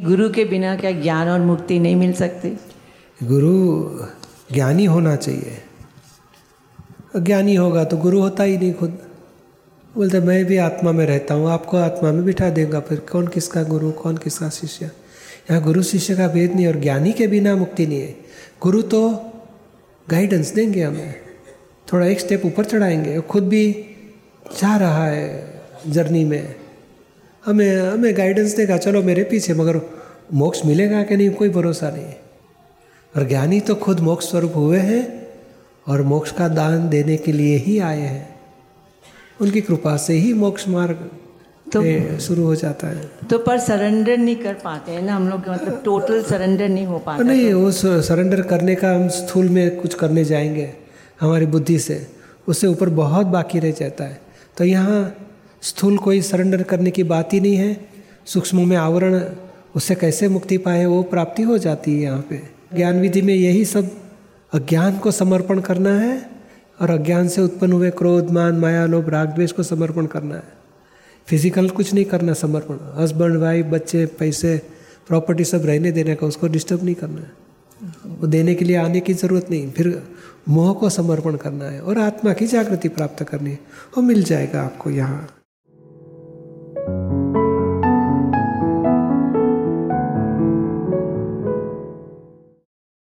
गुरु के बिना क्या ज्ञान और मुक्ति नहीं मिल सकती? गुरु ज्ञानी होना चाहिए। ज्ञानी होगा तो गुरु होता ही नहीं खुद। बोलते, मैं भी आत्मा में रहता हूँ, आपको आत्मा में बिठा देगा, फिर कौन किसका गुरु, कौन किसका शिष्य? यहाँ गुरु शिष्य का भेद नहीं, और ज्ञानी के बिना मुक्ति नहीं है। गुरु तो गाइडेंस देंगे हमें। थोड़ा एक स्टेप ऊपर चढ़ाएँगे, खुद भी जा रहा है जर्नी में। हमें हमें गाइडेंस देगा चलो मेरे पीछे मगर मोक्ष मिलेगा कि नहीं कोई भरोसा नहीं है। और ज्ञानी तो खुद मोक्ष स्वरूप हुए हैं और मोक्ष का दान देने के लिए ही आए हैं। उनकी कृपा से ही मोक्ष मार्ग तो शुरू हो जाता है। तो पर सरेंडर नहीं कर पाते हैं ना हम लोग मतलब टोटल सरेंडर नहीं हो पाता। नहीं तो। उस सरेंडर करने का हम स्थूल में कुछ करने जाएँगे हमारी बुद्धि से। उससे ऊपर बहुत बाकी रह जाता है। तो यहाँ स्थूल कोई सरेंडर करने की बात ही नहीं है। सूक्ष्म में आवरण उससे कैसे मुक्ति पाए वो प्राप्ति हो जाती है यहाँ पे। ज्ञान विधि में यही सब अज्ञान को समर्पण करना है और अज्ञान से उत्पन्न हुए क्रोध, मान, माया, लोभ, राग, द्वेष को समर्पण करना है। फ़िज़िकल कुछ नहीं करना समर्पण। हस्बैंड वाइफ बच्चे, पैसे प्रॉपर्टी सब रहने देने का उसको डिस्टर्ब नहीं करना है। वो देने के लिए आने की ज़रूरत नहीं। फिर मोह को समर्पण करना है और आत्मा की जागृति प्राप्त करनी है। वो मिल जाएगा आपको यहाँ।